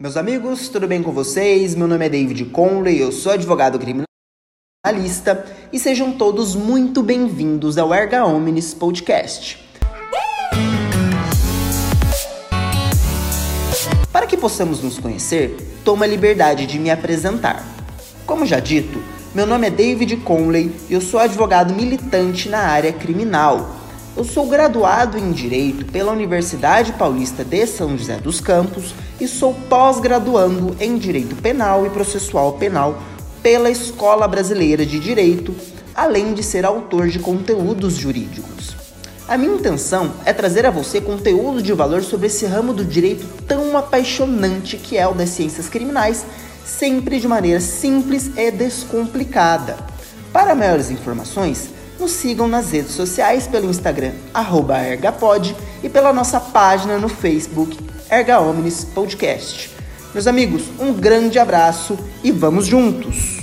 Meus amigos, tudo bem com vocês? Meu nome é David Conley, eu sou advogado criminalista e sejam todos muito bem-vindos ao Erga Omnis Podcast. Para que possamos nos conhecer, tomo a liberdade de me apresentar. Como já dito, meu nome é David Conley e eu sou advogado militante na área criminal. Eu sou graduado em Direito pela Universidade Paulista de São José dos Campos e sou pós-graduando em Direito Penal e Processual Penal pela Escola Brasileira de Direito, além de ser autor de conteúdos jurídicos. A minha intenção é trazer a você conteúdo de valor sobre esse ramo do direito tão apaixonante que é o das ciências criminais, sempre de maneira simples e descomplicada. Para maiores informações, nos sigam nas redes sociais pelo Instagram @ergapod e pela nossa página no Facebook Erga Omnis Podcast. Meus amigos, um grande abraço e vamos juntos!